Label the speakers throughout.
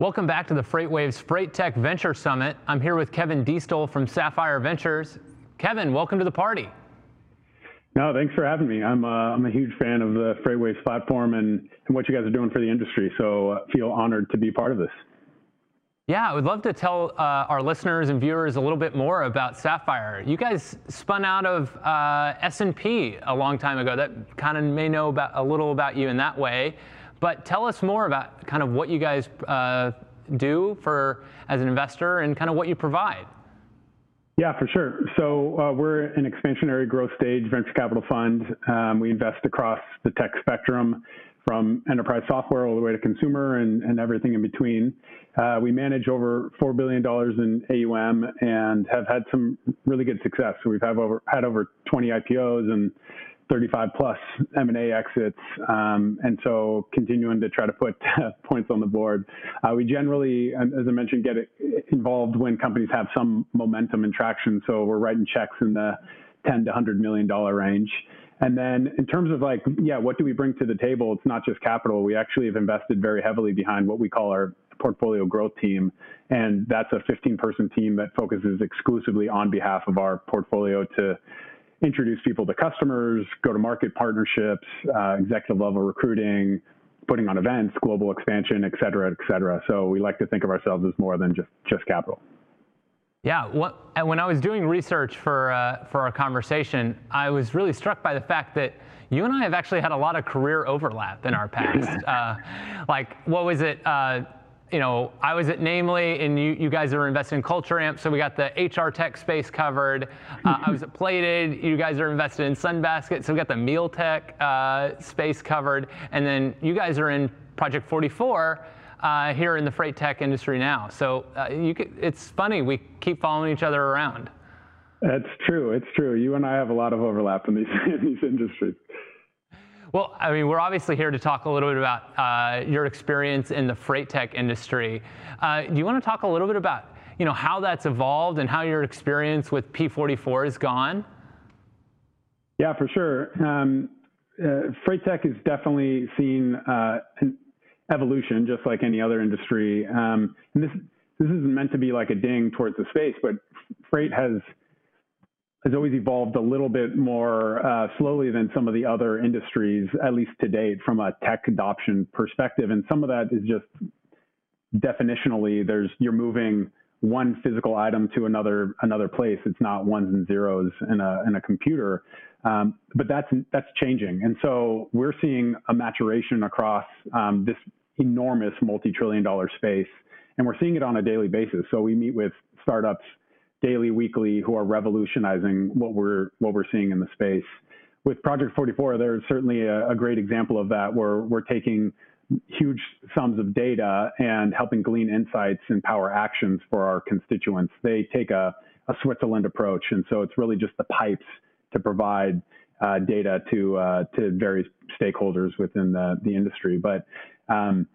Speaker 1: Welcome back to the FreightWaves Freight Tech Venture Summit. I'm here with Kevin Diestel from Sapphire Ventures. Kevin, welcome to the party.
Speaker 2: No, thanks for having me. I'm, uh, I'm a huge fan of the FreightWaves platform and, and what you guys are doing for the industry, so uh, feel honored to be part of this.
Speaker 1: Yeah, I would love to tell uh, our listeners and viewers a little bit more about Sapphire. You guys spun out of uh, SAP a long time ago. That kind of may know about a little about you in that way. But tell us more about kind of what you guys uh, do for as an investor and kind of what you provide.
Speaker 2: Yeah, for sure. So uh, we're an expansionary growth stage venture capital fund. Um, we invest across the tech spectrum from enterprise software all the way to consumer and, and everything in between. Uh, we manage over $4 billion in AUM and have had some really good success. So we've over, had over 20 IPOs and 35 plus M&A exits, um, and so continuing to try to put points on the board. Uh, we generally, as I mentioned, get involved when companies have some momentum and traction. So we're writing checks in the 10 to 100 million dollar range. And then in terms of like, yeah, what do we bring to the table? It's not just capital. We actually have invested very heavily behind what we call our portfolio growth team. And that's a 15 person team that focuses exclusively on behalf of our portfolio to introduce people to customers, go to market partnerships, uh, executive level recruiting, putting on events, global expansion, et cetera, et cetera. So we like to think of ourselves as more than just, just capital.
Speaker 1: Yeah, what, when I was doing research for, uh, for our conversation, I was really struck by the fact that you and I have actually had a lot of career overlap in our past. uh, like, what was it? You know, I was at Namely, and you, you guys are invested in Culture Amp, so we got the HR tech space covered. Uh, I was at Plated, you guys are invested in Sunbasket, so we got the meal tech uh, space covered, and then you guys are in Project 44 uh, here in the freight tech industry now. So uh, could, it's funny, we keep following each other around.
Speaker 2: That's true. It's true. You and I have a lot of overlap in these in these industries.
Speaker 1: Well, I mean, we're obviously here to talk a little bit about uh, your experience in the freight tech industry. Uh, do you want to talk a little bit about, you know, how that's evolved and how your experience with P44 has gone?
Speaker 2: Yeah, for sure. Um, uh, freight tech has definitely seen uh, an evolution, just like any other industry. Um, and this this isn't meant to be like a ding towards the space, but freight has has always evolved a little bit more uh, slowly than some of the other industries, at least to date, from a tech adoption perspective. And some of that is just definitionally, there's you're moving one physical item to another another place. It's not ones and zeros in a in a computer. Um, but that's that's changing, and so we're seeing a maturation across um, this enormous multi-trillion-dollar space, and we're seeing it on a daily basis. So we meet with startups daily, weekly who are revolutionizing what we're what we're seeing in the space. With Project 44, there's certainly a, a great example of that, where we're taking huge sums of data and helping glean insights and power actions for our constituents. They take a, a Switzerland approach, and so it's really just the pipes to provide uh, data to uh, to various stakeholders within the, the industry. But um,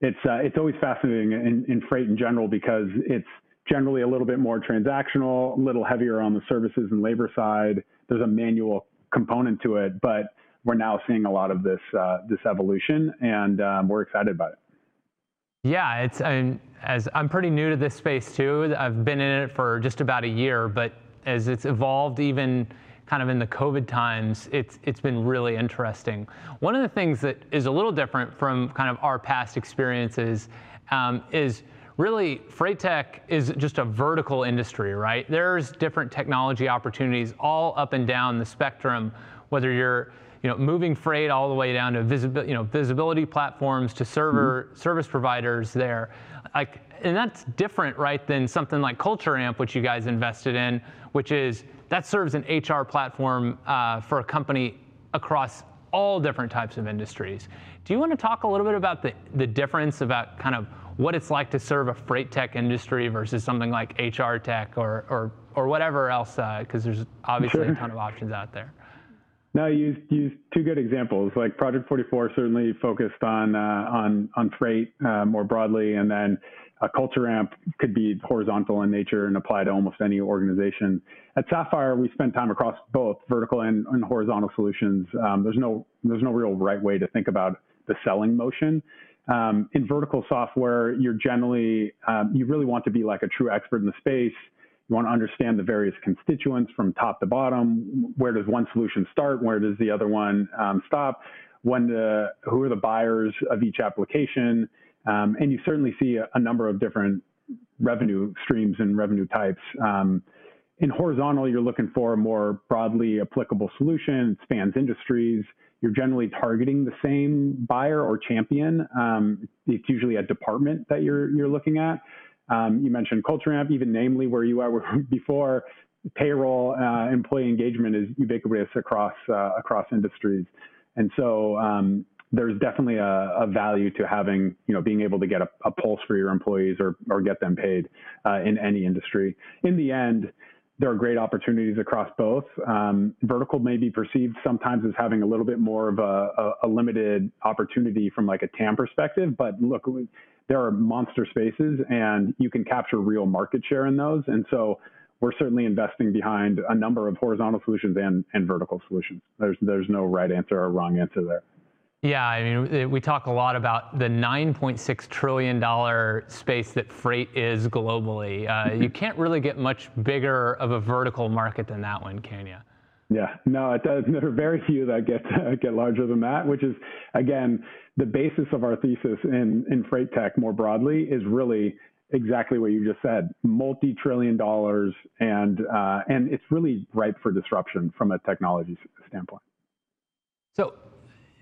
Speaker 2: it's uh, it's always fascinating in, in freight in general because it's generally a little bit more transactional, a little heavier on the services and labor side. There's a manual component to it, but we're now seeing a lot of this uh, this evolution, and um, we're excited about it.
Speaker 1: Yeah, it's I mean, as I'm pretty new to this space too. I've been in it for just about a year, but as it's evolved, even kind of in the COVID times, it's it's been really interesting. One of the things that is a little different from kind of our past experiences um, is really freight tech is just a vertical industry, right? There's different technology opportunities all up and down the spectrum, whether you're you know, moving freight all the way down to visibility, you know, visibility platforms to server mm-hmm. service providers there. Like, and that's different, right, than something like Culture Amp, which you guys invested in, which is that serves an HR platform uh, for a company across all different types of industries. Do you want to talk a little bit about the, the difference about kind of what it's like to serve a freight tech industry versus something like HR tech or or, or whatever else, because uh, there's obviously sure. a ton of options out there.
Speaker 2: No, you use two good examples. Like Project 44 certainly focused on uh, on on freight uh, more broadly, and then a Culture Amp could be horizontal in nature and apply to almost any organization. At Sapphire, we spend time across both vertical and, and horizontal solutions. Um, there's no there's no real right way to think about the selling motion. Um, in vertical software, you're generally, um, you really want to be like a true expert in the space. You want to understand the various constituents from top to bottom. Where does one solution start? Where does the other one um, stop? When the, who are the buyers of each application? Um, and you certainly see a, a, number of different revenue streams and revenue types. Um, in horizontal, you're looking for a more broadly applicable solution. It spans industries. You're generally targeting the same buyer or champion. Um, it's usually a department that you're you're looking at. Um, you mentioned Culture Amp, even Namely where you are before. Payroll, uh, employee engagement is ubiquitous across uh, across industries, and so um, there's definitely a, a, value to having, you know, being able to get a, a pulse for your employees or, or get them paid uh, in any industry. In the end, there are great opportunities across both. Um, vertical may be perceived sometimes as having a little bit more of a, a, limited opportunity from like a TAM perspective, but look, there are monster spaces and you can capture real market share in those. And so we're certainly investing behind a number of horizontal solutions and, and vertical solutions. There's, there's no right answer or wrong answer there.
Speaker 1: Yeah, I mean, we talk a lot about the $9.6 trillion space that freight is globally. Uh, you can't really get much bigger of a vertical market than that one, can you?
Speaker 2: Yeah, no, it does. There are very few that get get larger than that, which is again the basis of our thesis in in freight tech more broadly is really exactly what you just said: multi-trillion dollars, and uh, and it's really ripe for disruption from a technology standpoint.
Speaker 1: So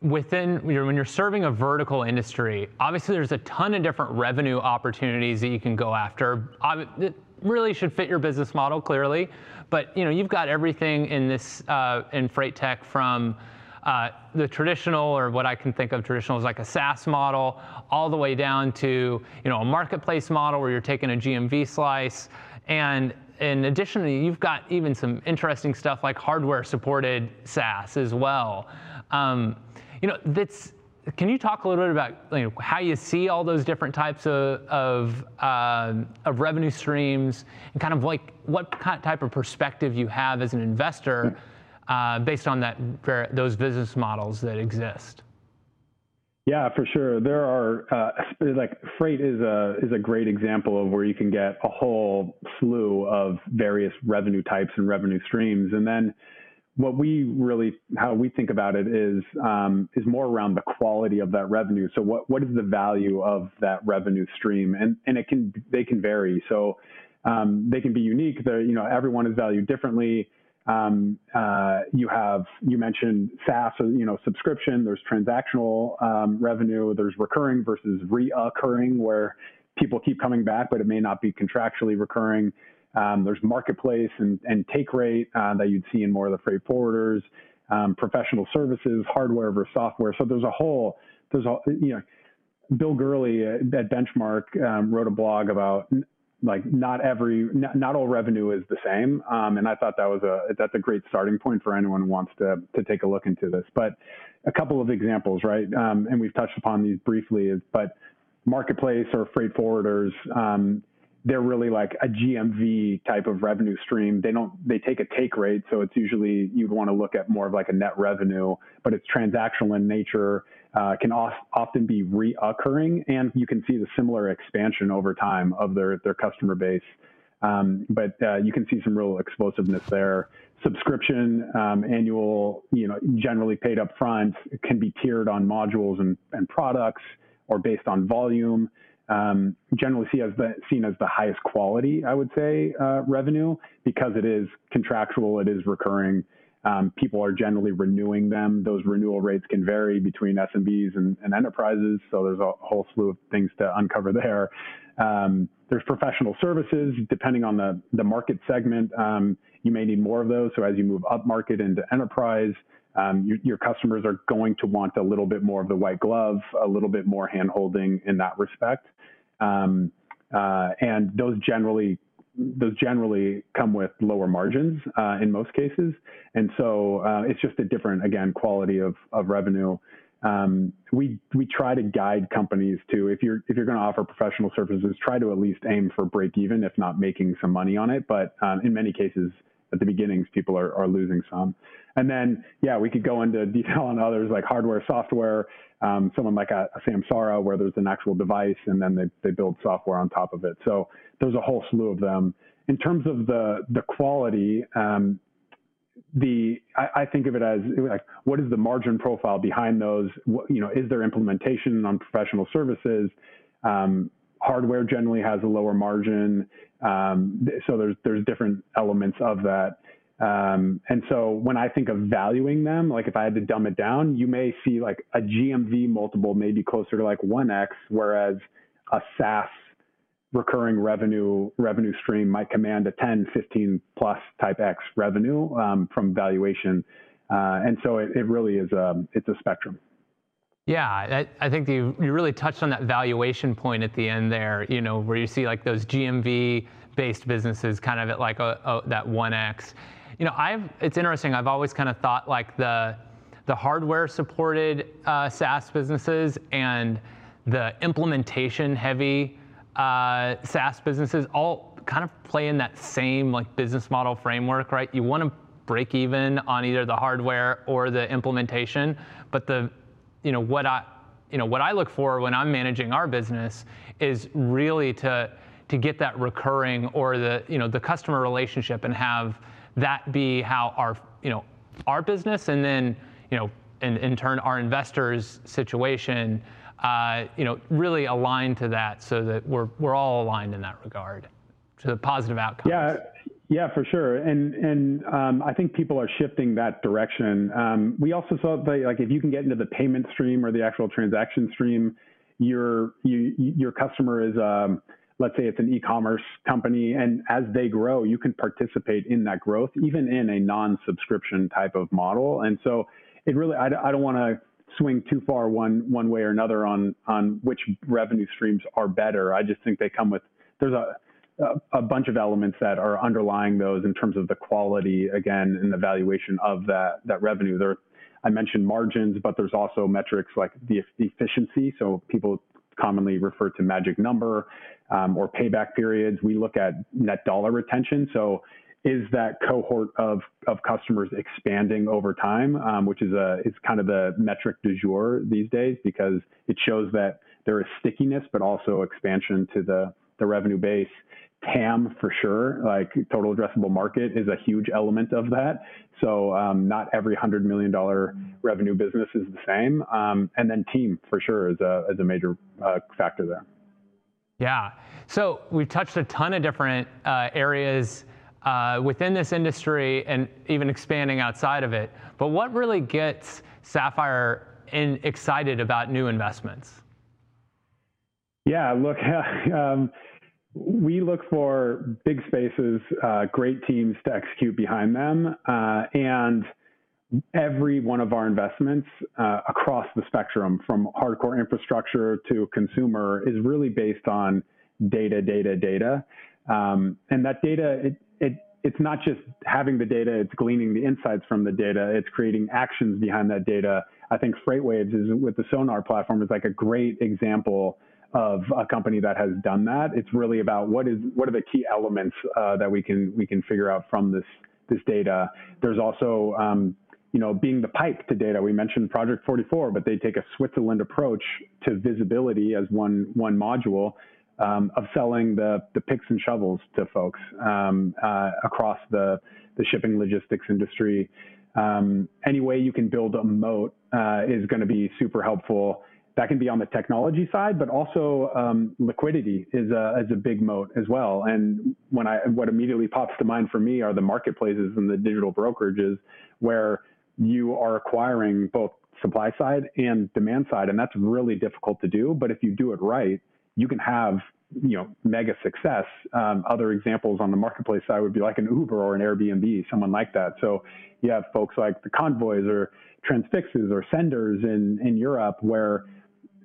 Speaker 1: within when you're serving a vertical industry, obviously there's a ton of different revenue opportunities that you can go after. It really should fit your business model clearly, but you know you've got everything in this uh, in freight tech from uh, the traditional or what I can think of traditional is like a SaaS model, all the way down to you know a marketplace model where you're taking a GMV slice, and in addition, you've got even some interesting stuff like hardware supported SaaS as well. Um, you know, that's, can you talk a little bit about you know, how you see all those different types of, of, uh, of revenue streams and kind of like what kind of type of perspective you have as an investor uh, based on that, those business models that exist?
Speaker 2: Yeah, for sure. There are uh, like freight is a is a great example of where you can get a whole slew of various revenue types and revenue streams, and then what we really how we think about it is um, is more around the quality of that revenue. So what what is the value of that revenue stream? And and it can they can vary. So um, they can be unique. They're, you know everyone is valued differently. Um, uh, you have you mentioned SaaS, you know subscription. There's transactional um, revenue. There's recurring versus reoccurring, where people keep coming back, but it may not be contractually recurring. Um, there's marketplace and, and take rate uh, that you'd see in more of the freight forwarders, um, professional services, hardware versus software. So there's a whole, there's a, you know, Bill Gurley at Benchmark um, wrote a blog about like not every, not, not all revenue is the same. Um, and I thought that was a, that's a great starting point for anyone who wants to, to take a look into this. But a couple of examples, right? Um, and we've touched upon these briefly, but marketplace or freight forwarders, um, they're really like a GMV type of revenue stream. They don't they take a take rate, so it's usually you'd want to look at more of like a net revenue, but it's transactional in nature. Uh, can often be reoccurring, and you can see the similar expansion over time of their their customer base. Um, but uh, you can see some real explosiveness there. Subscription, um, annual, you know, generally paid up front, can be tiered on modules and, and products or based on volume um, generally see as the, seen as the highest quality, I would say, uh, revenue because it is contractual, it is recurring. Um, people are generally renewing them. Those renewal rates can vary between SMBs and, and enterprises, so there's a whole slew of things to uncover there. Um, there's professional services, depending on the, the market segment. Um, you may need more of those. So as you move up market into enterprise, um, your, customers are going to want a little bit more of the white glove, a little bit more hand holding in that respect. Um, uh, and those generally those generally come with lower margins uh, in most cases, and so uh, it's just a different again quality of of revenue. Um, we we try to guide companies to if you're if you're going to offer professional services, try to at least aim for break even, if not making some money on it. But um, in many cases, at the beginnings, people are, are losing some. And then, yeah, we could go into detail on others like hardware, software, um, someone like a, a, Samsara where there's an actual device and then they, they build software on top of it. So there's a whole slew of them. In terms of the, the quality, um, the I, I, think of it as like what is the margin profile behind those? What, you know, is there implementation on professional services? Um, hardware generally has a lower margin, um, so there's there's different elements of that. Um, and so when I think of valuing them, like if I had to dumb it down, you may see like a GMV multiple maybe closer to like 1x, whereas a SaaS recurring revenue revenue stream might command a 10, 15 plus type X revenue um, from valuation. Uh, and so it, it really is a, it's a spectrum.
Speaker 1: Yeah, I, I, think you, you really touched on that valuation point at the end there, you know, where you see like those GMV based businesses kind of at like a, a, that 1x. You know, I've, it's interesting, I've always kind of thought like the, the hardware supported uh, SaaS businesses and the implementation heavy uh, SaaS businesses all kind of play in that same like business model framework, right? You want to break even on either the hardware or the implementation, but the, you know, what I, you know, what I look for when I'm managing our business is really to to get that recurring or the you know the customer relationship and have that be how our you know our business and then you know in, in turn our investors situation uh, you know, really aligned to that so that we're, we're all aligned in that regard to the positive outcomes.
Speaker 2: Yeah. Yeah, for sure, and and um, I think people are shifting that direction. Um, we also saw that like if you can get into the payment stream or the actual transaction stream, your you, your customer is um, let's say it's an e-commerce company, and as they grow, you can participate in that growth even in a non-subscription type of model. And so it really I, I don't want to swing too far one one way or another on on which revenue streams are better. I just think they come with there's a a, bunch of elements that are underlying those in terms of the quality again and the valuation of that that revenue. There, I mentioned margins, but there's also metrics like the, the efficiency. So people commonly refer to magic number um, or payback periods. We look at net dollar retention. So is that cohort of, of customers expanding over time, um, which is a is kind of the metric du jour these days because it shows that there is stickiness, but also expansion to the the revenue base. TAM for sure, like total addressable market, is a huge element of that. So um, not every hundred million dollar revenue business is the same, um, and then team for sure is a is a major uh, factor there.
Speaker 1: Yeah. So we've touched a ton of different uh, areas uh, within this industry and even expanding outside of it. But what really gets Sapphire in, excited about new investments?
Speaker 2: Yeah, look, um, we look for big spaces, uh, great teams to execute behind them, uh, and every one of our investments uh, across the spectrum, from hardcore infrastructure to consumer, is really based on data, data, data. Um, and that data, it, it it's not just having the data, it's gleaning the insights from the data, it's creating actions behind that data. I think FreightWaves is with the Sonar platform is like a great example of a company that has done that. It's really about what is what are the key elements uh, that we can we can figure out from this this data. There's also um, you know being the pipe to data. We mentioned Project 44, but they take a Switzerland approach to visibility as one one module um, of selling the, the picks and shovels to folks um, uh, across the, the shipping logistics industry. Um, any way you can build a moat uh, is going to be super helpful. That can be on the technology side, but also um, liquidity is a, is a big moat as well. And when I what immediately pops to mind for me are the marketplaces and the digital brokerages where you are acquiring both supply side and demand side, and that's really difficult to do. But if you do it right, you can have you know mega success. Um, other examples on the marketplace side would be like an Uber or an Airbnb, someone like that. So you have folks like the Convoys or Transfixes or Sennders in in Europe where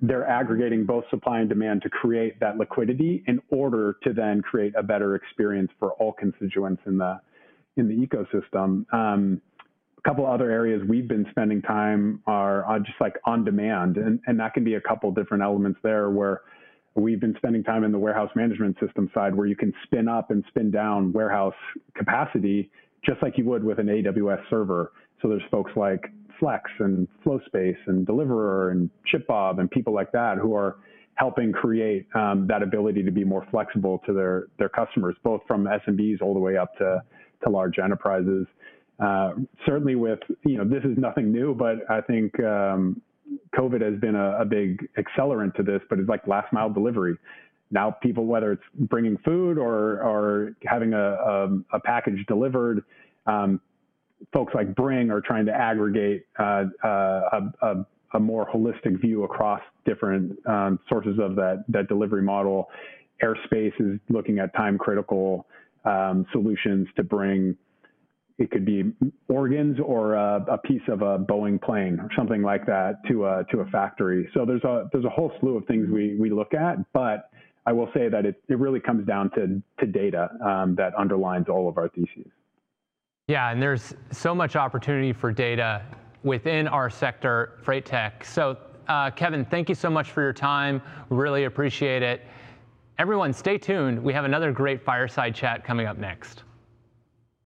Speaker 2: they're aggregating both supply and demand to create that liquidity in order to then create a better experience for all constituents in the in the ecosystem. Um, a couple other areas we've been spending time are, are just like on demand, and, and that can be a couple different elements there where We've been spending time in the warehouse management system side where you can spin up and spin down warehouse capacity just like you would with an AWS server. So there's folks like Flex and FlowSpace and Deliverr and ShipBob and people like that who are helping create um, that ability to be more flexible to their their customers, both from SMBs all the way up to to large enterprises. Uh, certainly, with you know, this is nothing new, but I think um, COVID has been a, a, big accelerant to this. But it's like last mile delivery. Now, people, whether it's bringing food or or having a a, a package delivered, um, folks like Bringg are trying to aggregate uh, uh, a, a, more holistic view across different um, sources of that, that delivery model. Airspace is looking at time critical um, solutions to bring, it could be organs or a, a, piece of a Boeing plane or something like that to a, to a factory. So there's a, there's a whole slew of things we, we look at, but I will say that it, it really comes down to, to data um, that underlines all of our theses.
Speaker 1: Yeah, and there's so much opportunity for data within our sector, freight tech. So, uh, Kevin, thank you so much for your time. Really appreciate it. Everyone, stay tuned. We have another great fireside chat coming up next.